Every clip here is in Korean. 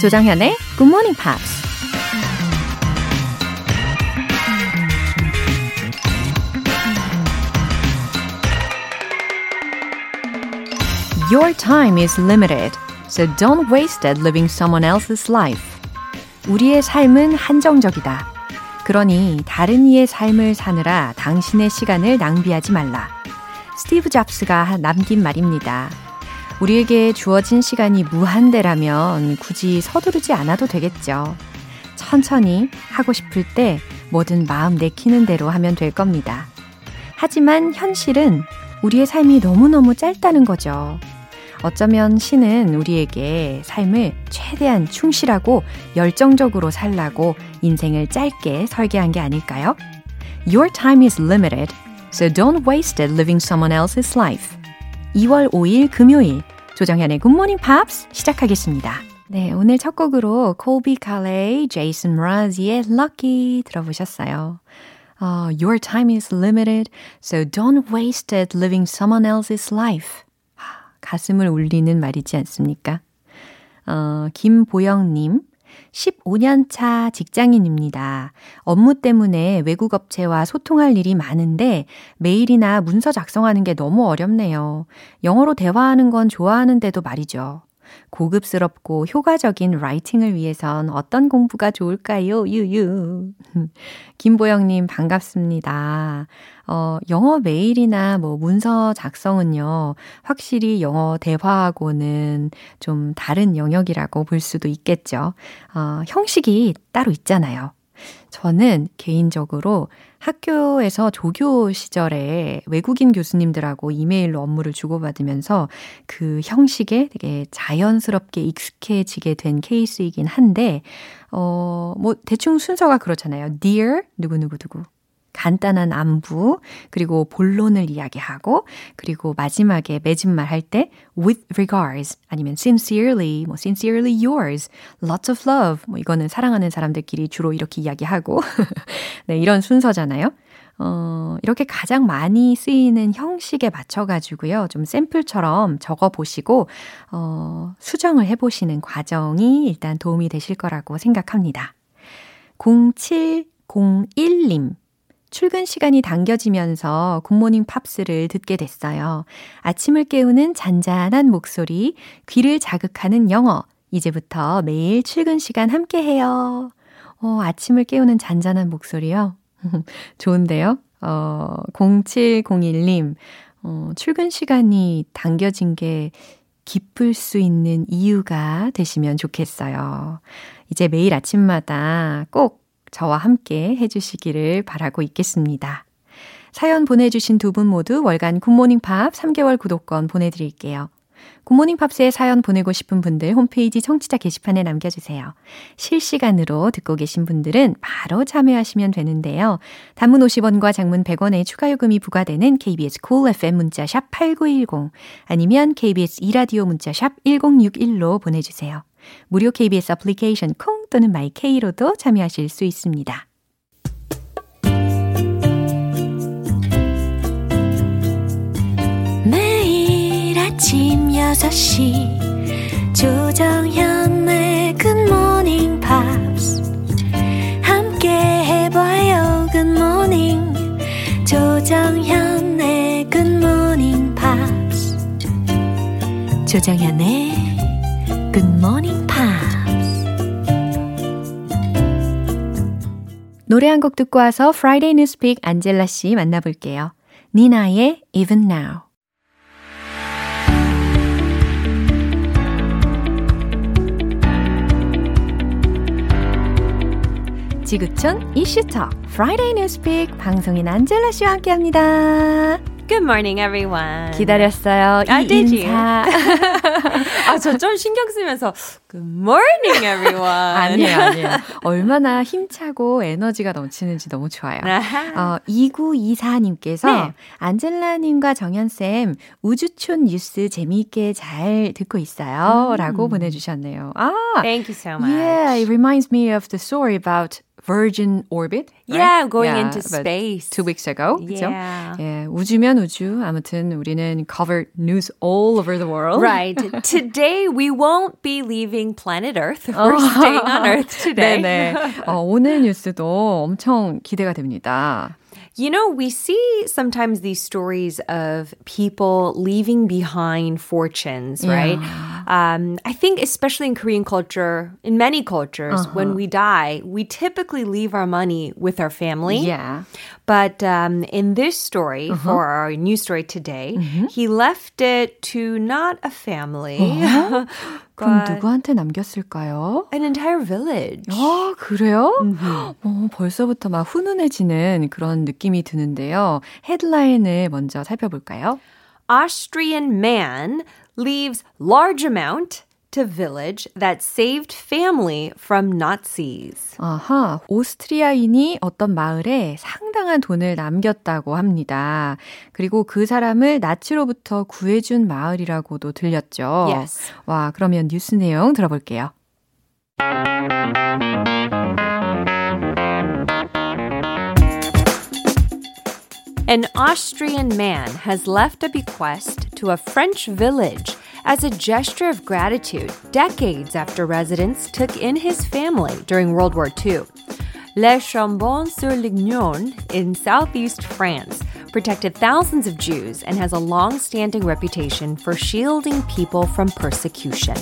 조정현의 Good Morning Pops. Your time is limited, so don't waste it living someone else's life. 우리의 삶은 한정적이다. 그러니 다른 이의 삶을 사느라 당신의 시간을 낭비하지 말라. 스티브 잡스가 남긴 말입니다. 우리에게 주어진 시간이 무한대라면 굳이 서두르지 않아도 되겠죠. 천천히 하고 싶을 때 뭐든 마음 내키는 대로 하면 될 겁니다. 하지만 현실은 우리의 삶이 너무너무 짧다는 거죠. 어쩌면 신은 우리에게 삶을 최대한 충실하고 열정적으로 살라고 인생을 짧게 설계한 게 아닐까요? Your time is limited, so don't waste it living someone else's life. 2월 5일 금요일 조정현의 Morning Pops 시작하겠습니다. 네, 오늘 첫 곡으로 콜비 칼레이, 제이슨 브라지의 Lucky 들어보셨어요. Uh, your time is limited, so don't waste it living someone else's life. 가슴을 울리는 말이지 않습니까? 어, 김보영님, 15년 차 직장인입니다. 업무 때문에 외국 업체와 소통할 일이 많은데 메일이나 문서 작성하는 게 너무 어렵네요. 영어로 대화하는 건 좋아하는데도 말이죠. 고급스럽고 효과적인 라이팅을 위해선 어떤 공부가 좋을까요? 유유. 김보영님 반갑습니다. 어, 영어 메일이나 뭐 문서 작성은요, 확실히 영어 대화하고는 좀 다른 영역이라고 볼 수도 있겠죠. 어, 형식이 따로 있잖아요. 저는 개인적으로 학교에서 조교 시절에 외국인 교수님들하고 이메일로 업무를 주고받으면서 그 형식에 되게 자연스럽게 익숙해지게 된 케이스이긴 한데, 어, 뭐, 대충 순서가 그렇잖아요. Dear, 누구누구누구. 간단한 안부, 그리고 본론을 이야기하고, 그리고 마지막에 맺은말 할 때 with regards 아니면 sincerely, 뭐 sincerely yours, lots of love 뭐 이거는 사랑하는 사람들끼리 주로 이렇게 이야기하고 네, 이런 순서잖아요. 어, 이렇게 가장 많이 쓰이는 형식에 맞춰가지고요. 좀 샘플처럼 적어 보시고, 어, 수정을 해 보시는 과정이 일단 도움이 되실 거라고 생각합니다. 0701님. 출근 시간이 당겨지면서 굿모닝 팝스를 듣게 됐어요. 아침을 깨우는 잔잔한 목소리, 귀를 자극하는 영어. 이제부터 매일 출근 시간 함께 해요. 어, 아침을 깨우는 잔잔한 목소리요. 좋은데요? 어, 0701님, 어, 출근 시간이 당겨진 게 기쁠 수 있는 이유가 되시면 좋겠어요. 이제 매일 아침마다 꼭 저와 함께 해주시기를 바라고 있겠습니다. 사연 보내주신 두 분 모두 월간 굿모닝 팝 3개월 구독권 보내드릴게요. 굿모닝 팝스에 사연 보내고 싶은 분들 홈페이지 청취자 게시판에 남겨주세요. 실시간으로 듣고 계신 분들은 바로 참여하시면 되는데요. 단문 50원과 장문 100원의 추가 요금이 부과되는 KBS cool FM 문자샵 8910 아니면 KBS 이라디오 문자샵 1061로 보내주세요. 무료 KBS 애플리케이션 콩 또는 마이케이로도 참여하실 수 있습니다. 매일 아침 6시 조정현의 굿모닝 팝스 함께 해봐요 굿모닝 조정현의 굿모닝 팝스 조정현의 굿모닝 노래 한 곡 듣고 와서 Friday Newspeak 안젤라 씨 만나볼게요. 니나의 Even Now. 지구촌 이슈톡 Friday Newspeak 방송인 안젤라 씨와 함께합니다. Good morning, everyone. 기다렸어요. 아, 이 did you? 인사. 아, 저 좀 신경 쓰면서 Good morning, everyone. 아니에요, 아니에요. 얼마나 힘차고 에너지가 넘치는지 너무 좋아요. 어, 2924님께서 네. 안젤라님과 정연쌤 우주촌 뉴스 재미있게 잘 듣고 있어요. 음. 라고 보내주셨네요. 아, Thank you so much. yeah, it reminds me of the story about Virgin Orbit. right? Yeah, going Yeah, into space. Two weeks ago. 그죠? Yeah. 예, 우주면 우주. 아무튼 우리는 covered news all over the world. Right. today we won't be leaving planet Earth. We're staying on Earth today. 네네. 어, 오늘 뉴스도 엄청 기대가 됩니다. You know, we see sometimes these stories of people leaving behind fortunes, right? Um, I think, especially in Korean culture, in many cultures, when we die, we typically leave our money with our family. Yeah. But um, in this story, for our new story today, he left it to not a family, 그럼 누구한테 남겼을까요? an entire village. 아, 그래요? 어, 벌써부터 막 훈훈해지는 그런 느낌이 드는데요. 헤드라인을 먼저 살펴볼까요? Austrian man leaves large amount to village that saved family from Nazis. 아하, 오스트리아인이 어떤 마을에 상당한 돈을 남겼다고 합니다. 그리고 그 사람을 나치로부터 구해준 마을이라고도 들렸죠. Yes. 와, 그러면 뉴스 내용 들어볼게요. An Austrian man has left a bequest to a French village as a gesture of gratitude decades after residents took in his family during World War II. Les Chambon-sur-Lignon in southeast France protected thousands of Jews and has a long-standing reputation for shielding people from persecution.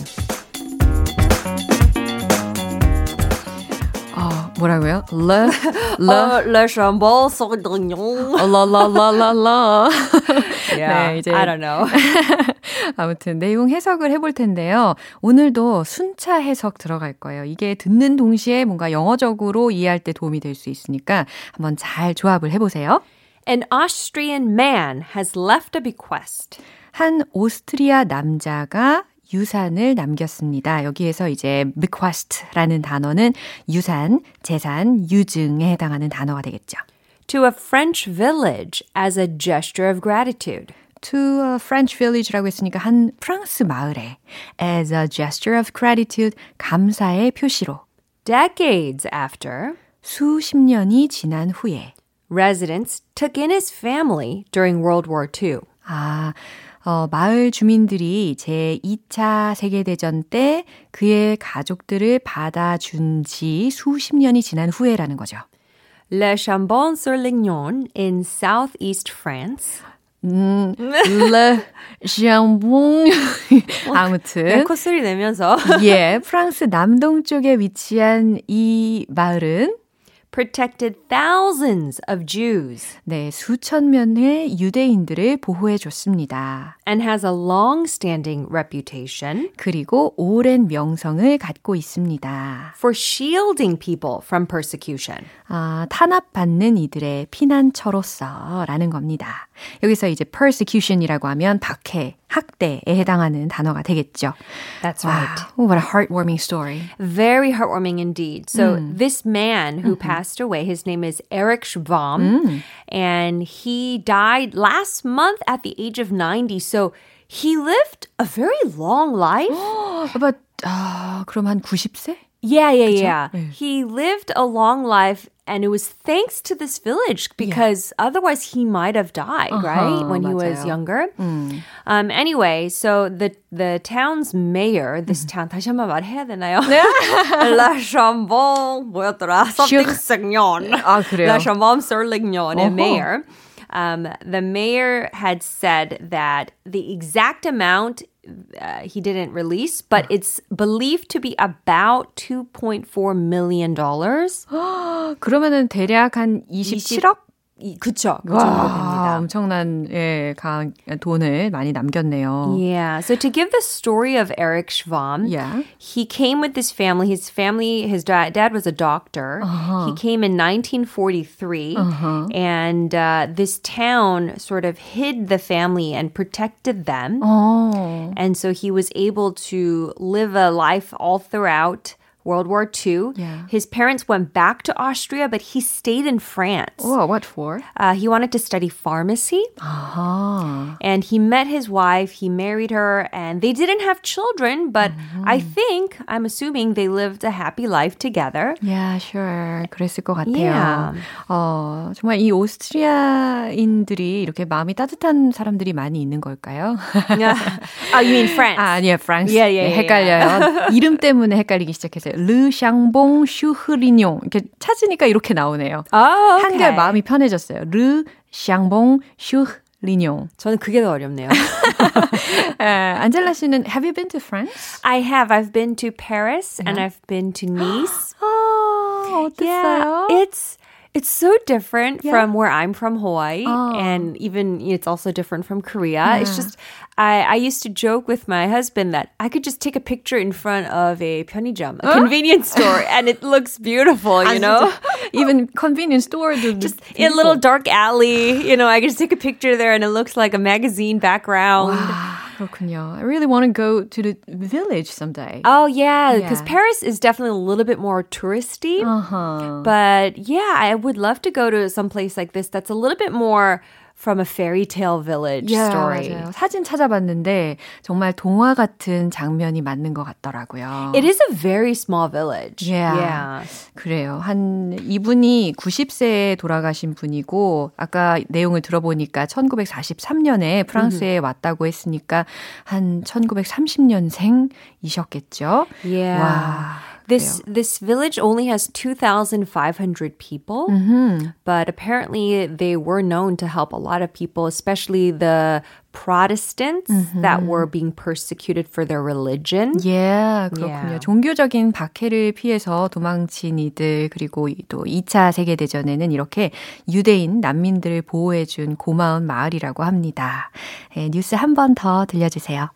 어, 뭐라고요? Le, le, Uh, Les Chambon-sur-Lignon. 라라라라라. Yeah, 네, 이제 I don't know. 아무튼 내용 해석을 해볼 텐데요. 오늘도 순차 해석 들어갈 거예요. 이게 듣는 동시에 뭔가 영어적으로 이해할 때 도움이 될 수 있으니까 한번 잘 조합을 해보세요. An Austrian man has left a bequest. 한 오스트리아 남자가 유산을 남겼습니다. 여기에서 이제 bequest라는 단어는 유산, 재산, 유증에 해당하는 단어가 되겠죠. to a French village as a gesture of gratitude. To a French village라고 했으니까 한 프랑스 마을에 as a gesture of gratitude 감사의 표시로 Decades after, 수십 년이 지난 후에 residents took in his family during World War II. 아, 어, 마을 주민들이 제 2차 세계대전 때 그의 가족들을 받아준 지 수십 년이 지난 후에라는 거죠. Le Chambon-sur-Lignon in southeast France. 음, Le Jambon. 아무튼. 콧소리 내면서 예, 프랑스 남동쪽에 위치한 이 마을은 protected thousands of Jews 네, 수천 명의 유대인들을 보호해 줬습니다. and has a long-standing reputation 그리고 오랜 명성을 갖고 있습니다. for shielding people from persecution. 아, 탄압받는 이들의 피난처로서라는 겁니다. 여기서 이제 persecution이라고 하면 박해, 학대에 해당하는 단어가 되겠죠. That's Wow, right. what a heartwarming story. Very heartwarming indeed. So this man who passed away, his name is Eric Schwamm, and he died last month at the age of 90. So he lived a very long life. But, 아, 그럼 한 90세? yeah, yeah, yeah. 네. He lived a long life and it was thanks to this village because otherwise he might have died, right? When he was 맞아요. younger. Um, anyway, so the the town's mayor, this town 다시 한번 말해야 되나요? La Chambon 뭐였더라? Something Signon. 아, 그래요? La Chambon sur Lignon, a 어허. mayor. Um, the mayor had said that the exact amount uh, he didn't release, but it's believed to be about 2.4 million dollars. 그러면은 대략 한 27억? 그쵸. 그 정도 와, 됩니다. 엄청난 예, 강, 돈을 많이 남겼네요. Yeah. So to give the story of Eric Schwamm, Yeah. he came with his family. His family, his da- dad was a doctor. He came in 1943, and uh, this town sort of hid the family and protected them. 어. And so he was able to live a life all throughout World War II. Yeah. His parents went back to Austria, but he stayed in France. Oh, what for? Uh, he wanted to study pharmacy. Ah. And he met his wife, he married her, and they didn't have children, but I Mm-hmm. think, I'm assuming they lived a happy life together. Yeah, sure. 그랬을 것 같아요. Yeah. 어, 정말 이 오스트리아인들이 이렇게 마음이 따뜻한 사람들이 많이 있는 걸까요? oh, you mean France? 아, 아니요, 프랑스. Yeah, yeah, 네, yeah, 헷갈려요. 이름 때문에 헷갈리기 시작했어요. 르샹봉 슈흐리뇽. 이렇게 찾으니까 이렇게 나오네요. oh, okay. 한결 마음이 편해졌어요. 르샹봉 슈흐 리뇽. 저는 그게 더 어렵네요. 아, 안젤라 씨는 Have you been to France? I have. I've been to Paris and I've been to Nice. 아, 어땠어요? Yeah, it's it's so different from where I'm from, Hawaii, Oh. and even it's also different from Korea. It's just I I used to joke with my husband that I could just take a picture in front of a 편의점, a convenience store, and it looks beautiful, you know. Even convenience store Just in a little dark alley, you know, I can just take a picture there and it looks like a magazine background. 아, 그렇군요. I really want to go to the village someday. Oh yeah, because Yeah. Paris is definitely a little bit more touristy. Uh-huh. But yeah, I would love to go to some place like this that's a little bit more from a fairy tale village Yeah, story. 맞아요. 사진 찾아봤는데 정말 동화 같은 장면이 맞는 것 같더라고요. It is a very small village. Yeah. Yeah. 그래요. 한 이분이 90세에 돌아가신 분이고 아까 내용을 들어보니까 1943년에 프랑스에 왔다고 했으니까 한 1930년생이셨겠죠. Yeah. 와. This this village only has 2,500 people, but apparently they were known to help a lot of people, especially the Protestants that were being persecuted for their religion. 예, 그렇군요. Yeah. 종교적인 박해를 피해서 도망친 이들 그리고 이- 또 2차 세계 대전에는 이렇게 유대인 난민들을 보호해 준 고마운 마을이라고 합니다. 예, 뉴스 한 번 더 들려주세요.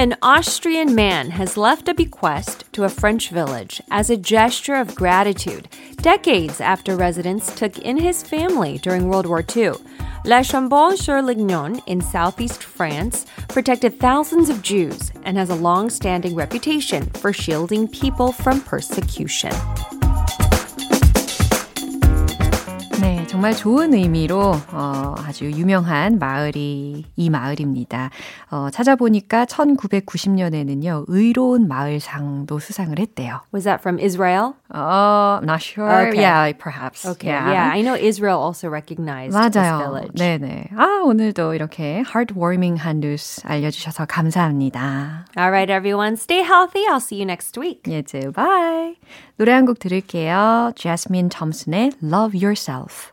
An Austrian man has left a bequest to a French village as a gesture of gratitude decades after residents took in his family during World War II. La Chambon-sur-Lignon in southeast France protected thousands of Jews and has a long-standing reputation for shielding people from persecution. 정말 좋은 의미로 어, 아주 유명한 마을이 이 마을입니다. 어, 찾아보니까 1990년에는요 의로운 마을상도 수상을 했대요. Was that from Israel? 어, I'm not sure. Okay. Yeah, perhaps. Okay, yeah, I know Israel also recognized this 맞아요. village. 네네. 아, 오늘도 이렇게 heartwarming한 뉴스 알려주셔서 감사합니다. All right, everyone, stay healthy. I'll see you next week. 예즈, 바이. 노래 한 곡 들을게요. Jasmine Thompson의 Love Yourself.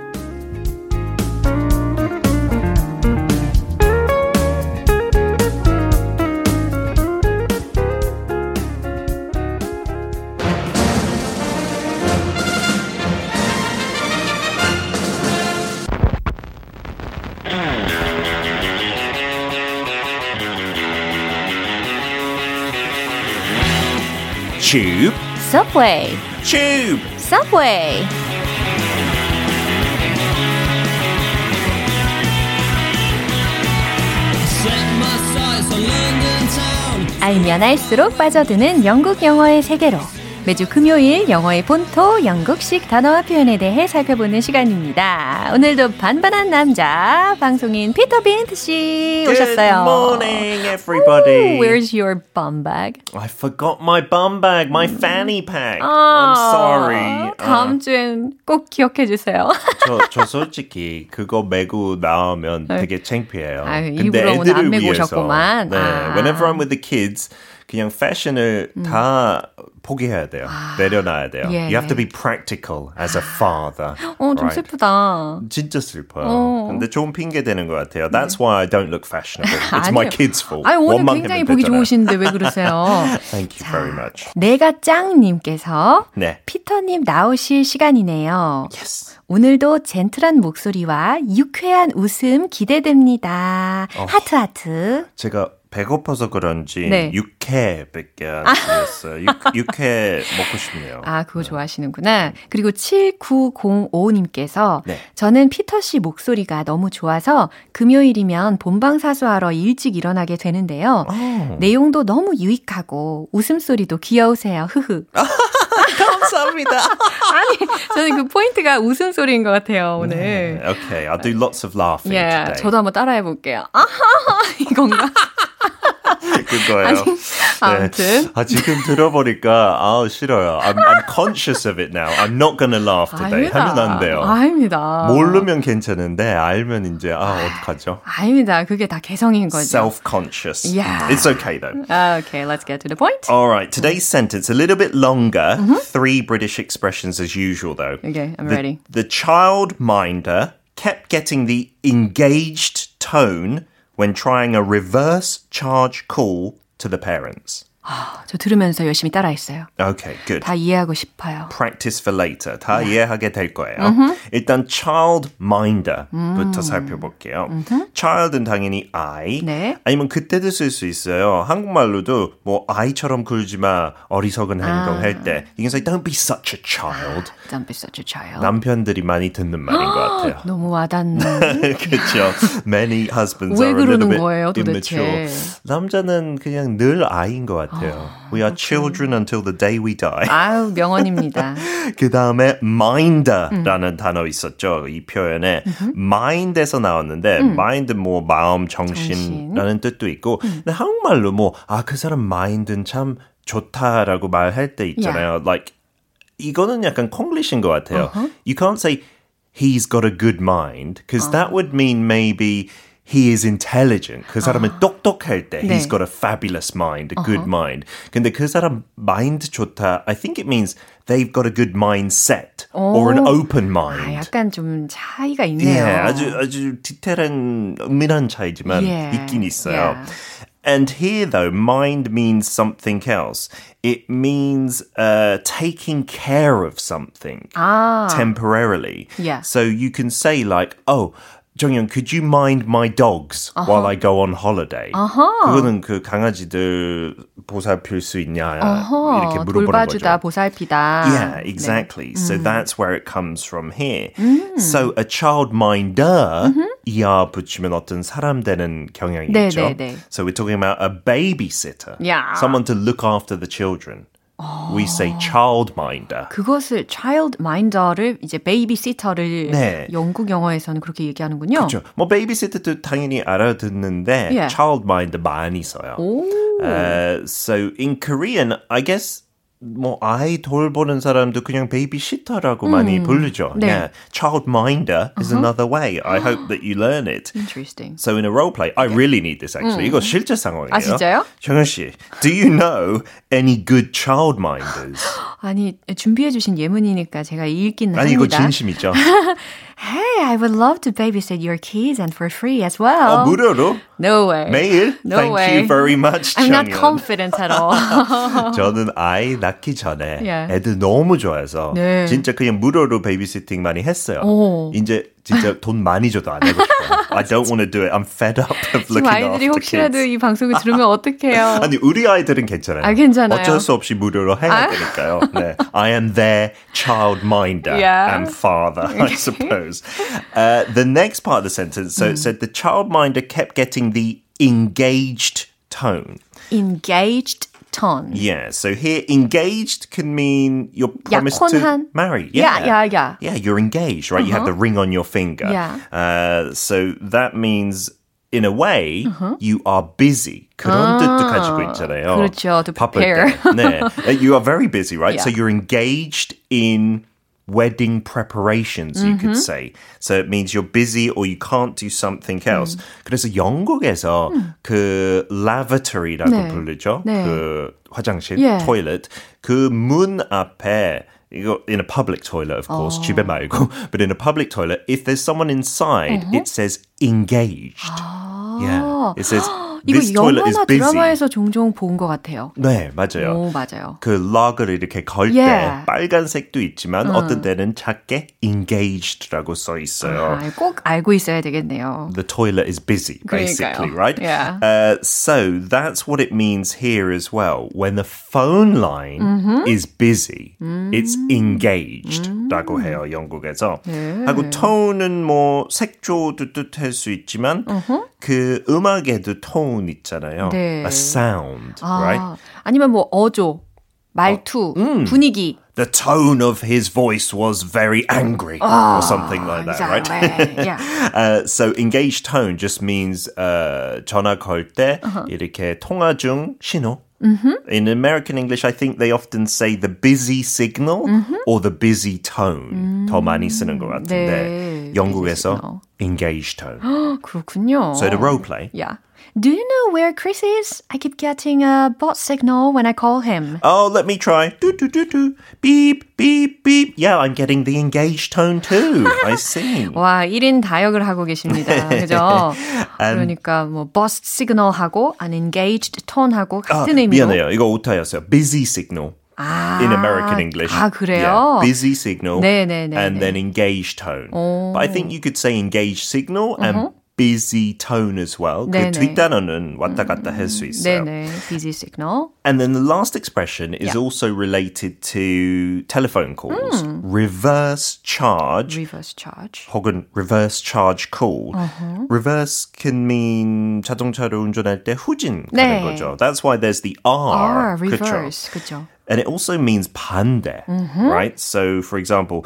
Subway, tube. Subway. 알면 알수록 빠져드는 영국 영어의 세계로 매주 금요일 영어의 본토 영국식 단어와 표현에 대해 살펴보는 시간입니다. 오늘도 반반한 남자 방송인 피터 빈트 씨 오셨어요. Good morning, everybody. Ooh, where's your bum bag? I forgot my bum bag, my fanny pack. 아, I'm sorry. 다음 주엔 꼭 기억해 주세요. 저, 저 솔직히 그거 메고 나오면 되게 창피해요. 아유, 근데 애들을 위해서, 오셨구만. 네, 아. whenever I'm with the kids, 그냥 패션을 다 포기해야 돼요. 내려놔야 돼요. 예, you have to 예. be practical as a father. 어, 좀 right? 슬프다. 진짜 슬퍼요. 어. 근데 좋은 핑계 되는 것 같아요. That's why I don't look fashionable. It's my 아니에요. kids' fault. 아니, 오늘 굉장히 보기 되잖아요. 좋으신데 왜 그러세요? Thank you very much. 내가 짱님께서 네. 피터님 나오실 시간이네요. Yes. 오늘도 젠틀한 목소리와 유쾌한 웃음 기대됩니다. 어. 하트 하트. 제가 배고파서 그런지 네. 육회밖에 안 드렸어요. 육, 육회 먹고 싶네요. 아, 그거 좋아하시는구나. 그리고 7905님께서 네. 저는 피터 씨 목소리가 너무 좋아서 금요일이면 본방 사수하러 일찍 일어나게 되는데요. 어. 내용도 너무 유익하고 웃음소리도 귀여우세요. 흐흐. 감사합니다. 아니, 저는 그 포인트가 웃음소리인 것 같아요, 오늘. Okay, I'll do lots of laughing 예, today. 저도 한번 따라해 볼게요. 아하, 이건가? 그거예요. 아니, 아무튼. 아, 지금 들어보니까 아 싫어요. I'm, I'm conscious of it now. I'm not gonna laugh today. 하면 안 돼요. 아닙니다. 모르면 괜찮은데 알면 이제 아 어떡하죠? 아닙니다. 그게 다 개성인 거죠. Self-conscious. Yeah. It's okay though. Okay, let's get to the point. All right, today's sentence a little bit longer. Three British expressions as usual though. Okay, I'm the, ready. The childminder kept getting the engaged tone when trying a reverse charge call to the parents. 저 들으면서 열심히 따라했어요. Okay, good. 다 이해하고 싶어요. practice for later. 다 이해하게 될 거예요. 일단 childminder부터 살펴볼게요. child은 당연히 아이. 네. 아니면 그때도 쓸 수 있어요. 한국말로도 뭐 아이처럼 굴지 마 어리석은 행동할 때. You can say don't be such a child. Don't be such a child. 남편들이 많이 듣는 말인 것 같아요. 너무 와닿는. 그렇죠. Many husbands 왜 are a little bit 거예요, 도대체? immature. 남자는 그냥 늘 아이인 것 같아요. We are children until the day we die. 아유, 명언입니다. 그 다음에 mind라는 단어 있었죠. 이 표현에 mind에서 나왔는데 mind 뭐 마음, 정신라는 뜻도 있고 근데 한국말로 뭐 아 그 사람 mind는 참 좋다라고 말할 때 있잖아요. Like 이거는 약간 콩글리시인 것 같아요. You can't say he's got a good mind because that would mean maybe he is intelligent. 그 사람은 똑똑할 때 네. he's got a fabulous mind, a good mind. 근데 그 사람 mind 좋다. I think it means they've got a good mindset or an open 아, mind. 약간 좀 차이가 있네요. 예, 아주 아주 디테일한 은밀한 차이지만 예, 있긴 있어요. yeah. And here, though, mind means something else. It means uh, taking care of something 아, temporarily. Yeah. So you can say like, "Oh, 정연, could you mind my dogs while I go on holiday?" 그거는 그 강아지들 보살필 수 있냐 이렇게 어허, 물어보는 돌봐주다, 거죠. 보살피다. Yeah, exactly. So that's where it comes from here. So a childminder 이하 붙이면 어떤 사람 되는 경향이 네, 있죠. 네, 네. So we're talking about a babysitter. Yeah. Someone to look after the children. We say childminder. 그것을 child minder를 이제 베이비시터를 네. 영국 영어에서는 그렇게 얘기하는군요. 그렇죠. 뭐 베이비시터도 당연히 알아듣는데 Yeah. childminder 많이 써요. 오. Uh, so in Korean, I guess 뭐 아이 돌보는 사람도 그냥 베이비 시터라고 많이 부르죠. 네. Yeah. Childminder is another way. I hope that you learn it. Interesting. So in a role play, I really need this actually. 이거 실제 상황이에요. 아, 진짜요? 정현 씨, do you know any good childminders? 아니 준비해 주신 예문이니까 제가 읽기는 아니 이거 합니다. 진심이죠. Hey, I would love to babysit your kids and for free as well. 어, 무료로 No way. 매일. No Thank way. you very much. I'm not 정연. confident at all. 저는 아이 낳기 전에 Yeah. 애들 너무 좋아해서 네. 진짜 그냥 무료로 베이비시팅 많이 했어요. 오. 이제 진짜 돈 많이 줘도 안 하고 싶어요. I don't want to do it. I'm fed up of 지금 looking 아이들이 after 혹시라도 kids. 이 방송을 들으면 어떡해요? 아니 우리 아이들은 괜찮아요. 아, 괜찮아요. 어쩔 수 없이 무료로 해야 아. 되니까요. 네. I am their childminder Yeah. and father, I suppose. Uh, the next part of the sentence, so it said the childminder kept getting the engaged tone. Engaged tone. Yeah, so here engaged can mean you're promised to 약혼한. marry. Yeah, Yeah, yeah, yeah. Yeah, you're engaged, right? You have the ring on your finger. Yeah. Uh, so that means in a way Uh-huh. you are busy. 그런 뜻도 가지고 있잖아요. 그렇죠, to 바쁠 prepare. 때. 네. Uh, You are very busy, right? So Yeah. you're engaged in wedding preparations, you could say. So it means you're busy or you can't do something else. 그래서 영국에서 그 lavatory라고 네. 부르죠. 네. 그 화장실, 예. toilet. 그 문 앞에 이거 in a public toilet, of course, 집에 말고, but in a public toilet, if there's someone inside, it says engaged. Yeah, it says 이거 영화나. 드라마에서 종종 본 것 같아요. 네, 맞아요. 오, 맞아요. 그 락을 이렇게 걸때 Yeah. 빨간색도 있지만 어떤 때는 작게 engaged라고 써 있어요. 아, 꼭 알고 있어야 되겠네요. The toilet is busy, 그러니까요. basically, right? Yeah. Uh, so that's what it means here as well. When the phone line Mm-hmm. is busy, it's Mm. engaged라고 해요, 영국에서. 하고 tone은 뭐 색조도 뜻할 수 있지만 그 음악에도 tone 있잖아요. 네. A sound, 아, right? 아니면 뭐 어조, 말투, 분위기. The tone of his voice was very angry or something like that, right? exactly. Yeah. Uh, so engaged tone just means uh, 전화 걸 때 Uh-huh. 이렇게 통화 중 신호. Mm-hmm. In American English, I think they often say the busy signal Mm-hmm. or the busy tone. 더 많이 쓰는 것 같은데 네, 영국에서 busy signal. engaged tone. 그렇군요. So the role play. Yeah. Do you know where Chris is? I keep getting a bot signal when I call him. Oh, let me try. Do do do do. Beep beep beep. Yeah, I'm getting the engaged tone too. I see. 와, 1인 다역을 하고 계십니다. 그죠? 그러니까 뭐 bus signal 하고 unengaged tone 하고 아, 같은 의미로. 미안해요. 이거 오타였어요. Busy signal. 아, in American English. 아, 그래요? Yeah, busy signal 네, 네, 네, and 네. then engaged tone. But I think you could say engaged signal and busy tone as well. 그 네, 네. 뒷단어는 왔다 갔다 할 수 있어요. 네네, busy signal. And then the last expression is Yeah. also related to telephone calls. Reverse charge reverse charge. 혹은 reverse charge call. Reverse can mean 자동차를 운전할 때 후진 가는 네. 거죠. That's why there's the R. R, 그쵸? reverse. 그죠? And it also means 반대, right? So, for example,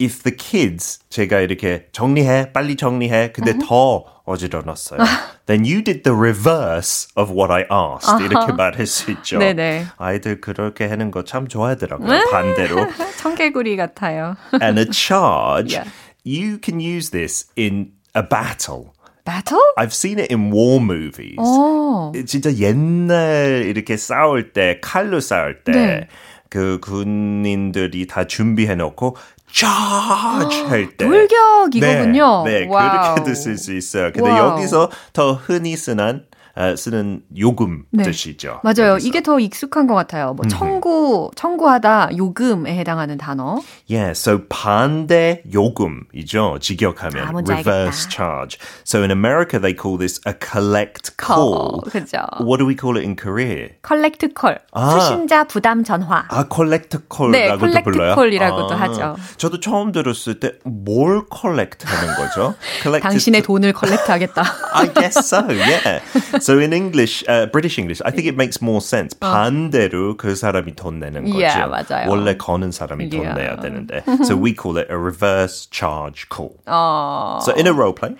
if the kids 제가 이렇게 정리해, 빨리 정리해, 근데 더 어지러웠어요. then you did the reverse of what I asked. 이렇게 말할 수 있죠. 네네. 아이들 그렇게 하는 거 참 좋아하더라고요. 반대로. 청개구리 같아요. And a charge, Yeah. you can use this in a battle. battle? I've seen it in war movies. 오. 진짜 옛날 이렇게 싸울 때 칼로 싸울 때 네. 그 군인들이 다 준비해 놓고 charge 할 때. 돌격 이거군요. 네, 네. 그렇게도 쓸 수 있어요. 근데 wow. 여기서 더 흔히 쓰는 어, 쓰는 요금 네. 뜻이죠. 맞아요. 여기서. 이게 더 익숙한 것 같아요. 뭐 청구, 청구하다 요금에 해당하는 단어. Yeah, so 반대 요금이죠. 직역하면 아, reverse 알겠다. charge. So in America they call this a collect call. 그죠. What do we call it in Korea? 컬렉트 콜. 아. 수신자 부담 전화. 아, 컬렉트 네, 콜라고도 컬렉트 불러요? 콜이라고도 하죠. 저도 처음 들었을 때 뭘 컬렉트 하는 거죠? Collect 당신의 돈을 컬렉트 하겠다. I guess so, yeah. So in English, uh, British English, I think it makes more sense. 반대로 그 사람이 돈 내는 거죠. Yeah, 맞아요. 원래 거는 사람이 돈 Yeah. 내야 되는데. So we call it a reverse charge call. 어. So in a role play,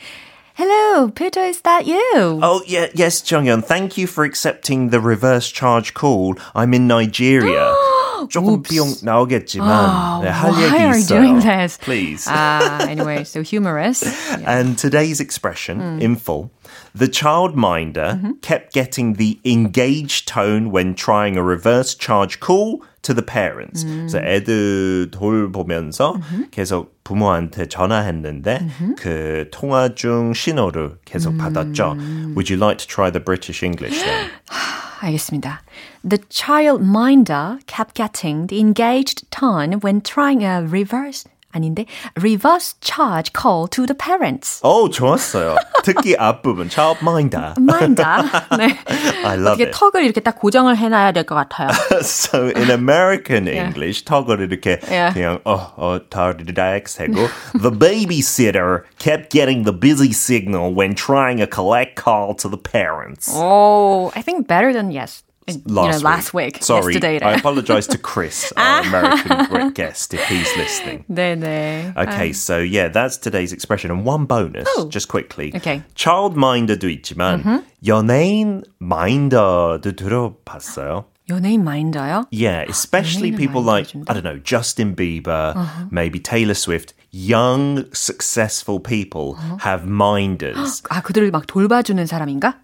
Hello, Peter, is that you? Oh, yeah, yes, Jonghyun. Thank you for accepting the reverse charge call. I'm in Nigeria. 조금 비용 나오겠지만 네, 할 why 얘기 are you 있어요. doing this? Please. Ah, anyway, so humorous. And today's expression in full. The childminder kept getting the engaged tone when trying a reverse charge call to the parents. 그래서 애들 돌보면서 계속 부모한테 전화했는데 그 통화 중 신호를 계속 받았죠. Would you like to try the British English then? 알겠습니다. The child minder kept getting the engaged tone when trying a reverse 아닌데 reverse charge call to the parents. 오, 좋았어요. 특히 앞부분 childminder. minder. 네. I love 어떻게 it. 턱을 이렇게 딱 고정을 해놔야 될 것 같아요. So in American English, 턱을 이렇게 Yeah. 그냥 어, 어, 다 relax 하고 The babysitter kept getting the busy signal when trying a collect call to the parents. Oh, I think better than yes. you know, Last, last week. Sorry, yesterday. I apologize to Chris, our American great guest, if he's listening. 네네. Okay, so yeah, that's today's expression. And one bonus, just quickly. Okay. Childminder도 있지만 연예인 minder도 들어봤어요. 연예인 마인더요? Yeah, especially 연예인을 people 많이 like, 도와준다. I don't know, Justin Bieber, maybe Taylor Swift. Young, successful people have minders. 아, 그들을 막 돌봐주는 사람인가?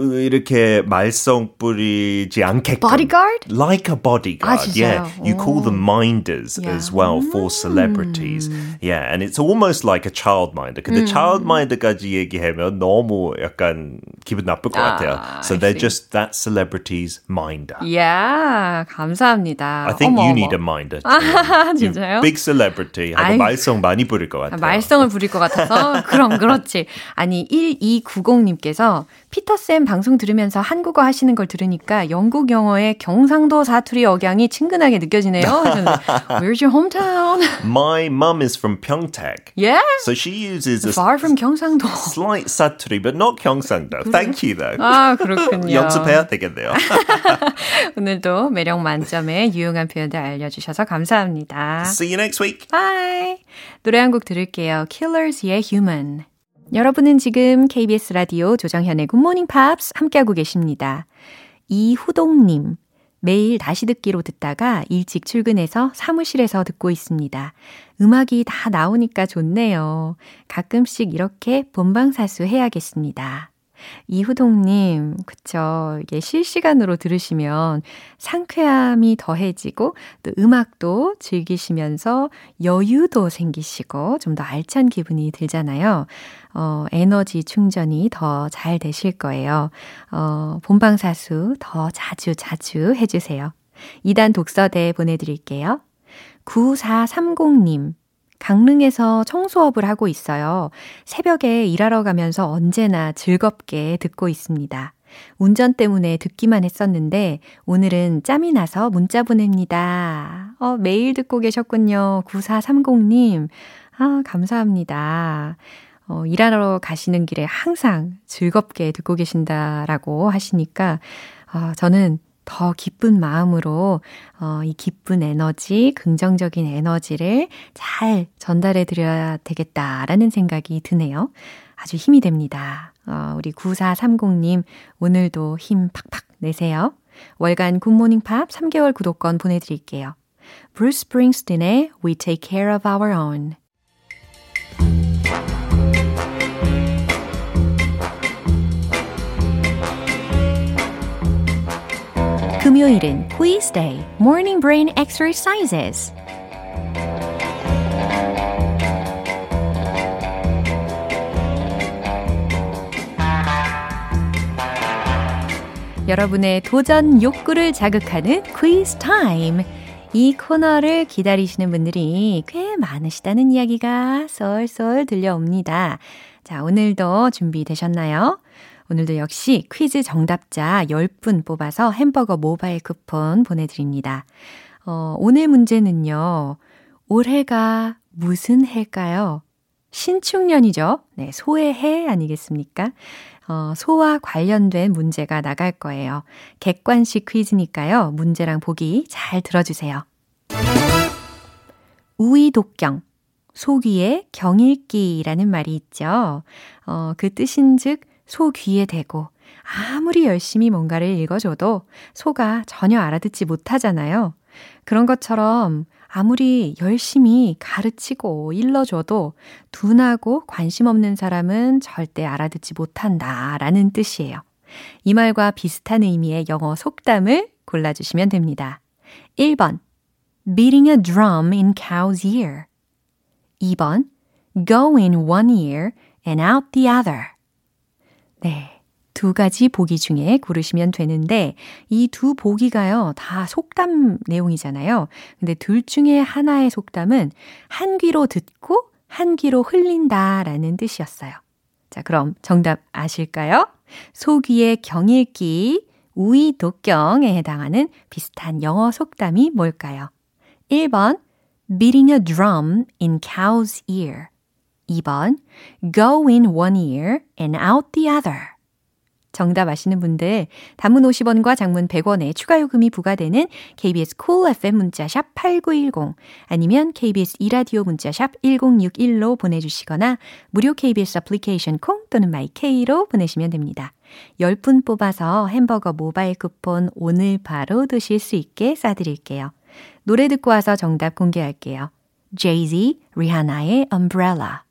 이렇게 말썽 뿌리지 않게끔. Bodyguard? Like a bodyguard. 아, yeah. 진짜요? You call them minders Yeah. as well for celebrities. Yeah. And it's almost like a childminder. 근데 childminder까지 얘기하면 너무 약간 기분 나쁠 것 같아요. So I they're see. just that celebrity's minder. 이야, 감사합니다. I think 어머, you 어머. need a minder. 아, too. 진짜요? Big celebrity 하고 아유. 말썽 많이 부릴 것 같아요. 아, 말썽을 부릴 것 같아서 그럼 그렇지. 아니 1290님께서 피터쌤 방송 들으면서 한국어 하시는 걸 들으니까 영국 영어의 경상도 사투리 억양이 친근하게 느껴지네요. Where's your hometown? My mum is from Pyeongtaek. Yeah, So she uses a far from 경상도. slight saturday, but not 경상도. Thank you though. 아 그렇군요. 연습해야 되겠네요. 오늘도 매력 만점의 유용한 표현들 알려주셔서 감사합니다. See you next week. Bye. 노래 한 곡 들을게요. Killers의 Human. 여러분은 지금 KBS 라디오 조정현의 굿모닝 팝스 함께하고 계십니다. 이후동님. 매일 다시 듣기로 듣다가 일찍 출근해서 사무실에서 듣고 있습니다. 음악이 다 나오니까 좋네요. 가끔씩 이렇게 본방사수 해야겠습니다. 이후동님, 그쵸. 이게 실시간으로 들으시면 상쾌함이 더해지고 또 음악도 즐기시면서 여유도 생기시고 좀 더 알찬 기분이 들잖아요. 어, 에너지 충전이 더 잘 되실 거예요. 어, 본방사수 더 자주 자주 해주세요. 2단 독서대 보내드릴게요. 9430님, 강릉에서 청소업을 하고 있어요. 새벽에 일하러 가면서 언제나 즐겁게 듣고 있습니다. 운전 때문에 듣기만 했었는데 오늘은 짬이 나서 문자 보냅니다. 어, 매일 듣고 계셨군요. 9430님. 아, 감사합니다. 어, 일하러 가시는 길에 항상 즐겁게 듣고 계신다라고 하시니까 어, 저는 더 기쁜 마음으로 어, 이 기쁜 에너지, 긍정적인 에너지를 잘 전달해 드려야 되겠다라는 생각이 드네요. 아주 힘이 됩니다. 어, 우리 9430님 오늘도 힘 팍팍 내세요. 월간 굿모닝 팝 3개월 구독권 보내드릴게요. 브루스 스프링스틴의 We Take Care of Our Own 금요일은 Quiz Day, Morning Brain Exercises. 여러분의 도전 욕구를 자극하는 퀴즈 타임. 이 코너를 기다리시는 분들이 꽤 많으시다는 이야기가 쏠쏠 들려옵니다. 자, 오늘도 준비되셨나요? 오늘도 역시 퀴즈 정답자 10분 뽑아서 햄버거 모바일 쿠폰 보내드립니다. 어, 오늘 문제는요. 올해가 무슨 해일까요? 신축년이죠. 네, 소의 해 아니겠습니까? 어, 소와 관련된 문제가 나갈 거예요. 객관식 퀴즈니까요. 문제랑 보기 잘 들어주세요. 우이독경, 소귀의 경읽기라는 말이 있죠. 어, 그 뜻인 즉, 소 귀에 대고 아무리 열심히 뭔가를 읽어줘도 소가 전혀 알아듣지 못하잖아요. 그런 것처럼 아무리 열심히 가르치고 일러줘도 둔하고 관심 없는 사람은 절대 알아듣지 못한다 라는 뜻이에요. 이 말과 비슷한 의미의 영어 속담을 골라주시면 됩니다. 1번, beating a drum in cow's ear. 2번, go in one ear and out the other. 네. 두 가지 보기 중에 고르시면 되는데 이 두 보기가요 다 속담 내용이잖아요. 근데 둘 중에 하나의 속담은 한 귀로 듣고 한 귀로 흘린다라는 뜻이었어요. 자, 그럼 정답 아실까요? 소귀의 경읽기, 우이 독경에 해당하는 비슷한 영어 속담이 뭘까요? 1번 beating a drum in cow's ear 2번 go in one ear and out the other 정답 아시는 분들 단문 50원과 장문 100원의 추가 요금이 부과되는 KBS cool FM 문자샵 8910 아니면 KBS 이라디오 문자샵 1061로 보내주시거나 무료 KBS 애플리케이션 콩 또는 마이케이로 보내시면 됩니다. 10분 뽑아서 햄버거 모바일 쿠폰 오늘 바로 드실 수 있게 싸드릴게요. 노래 듣고 와서 정답 공개할게요. Jay-Z, 리하나의 Umbrella.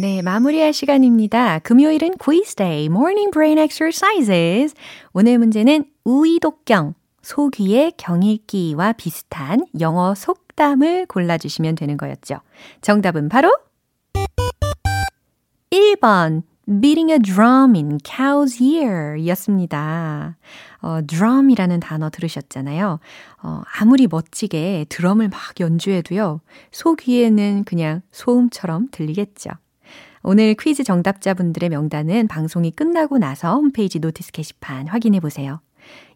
네, 마무리할 시간입니다. 금요일은 quiz day, morning brain exercises. 오늘 문제는 우이독경, 소귀의 경읽기와 비슷한 영어 속담을 골라주시면 되는 거였죠. 정답은 바로 1번 beating a drum in cow's ear 였습니다. 어, drum이라는 단어 들으셨잖아요. 어, 아무리 멋지게 드럼을 막 연주해도요, 소 귀에는 그냥 소음처럼 들리겠죠. 오늘 퀴즈 정답자분들의 명단은 방송이 끝나고 나서 홈페이지 notice 게시판 확인해 보세요.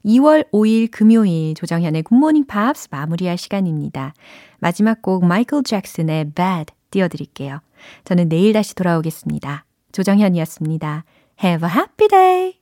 2월 5일 금요일 조정현의 굿모닝 팝스 마무리할 시간입니다. 마지막 곡 마이클 잭슨의 Bad 띄워드릴게요. 저는 내일 다시 돌아오겠습니다. 조정현이었습니다. Have a happy day!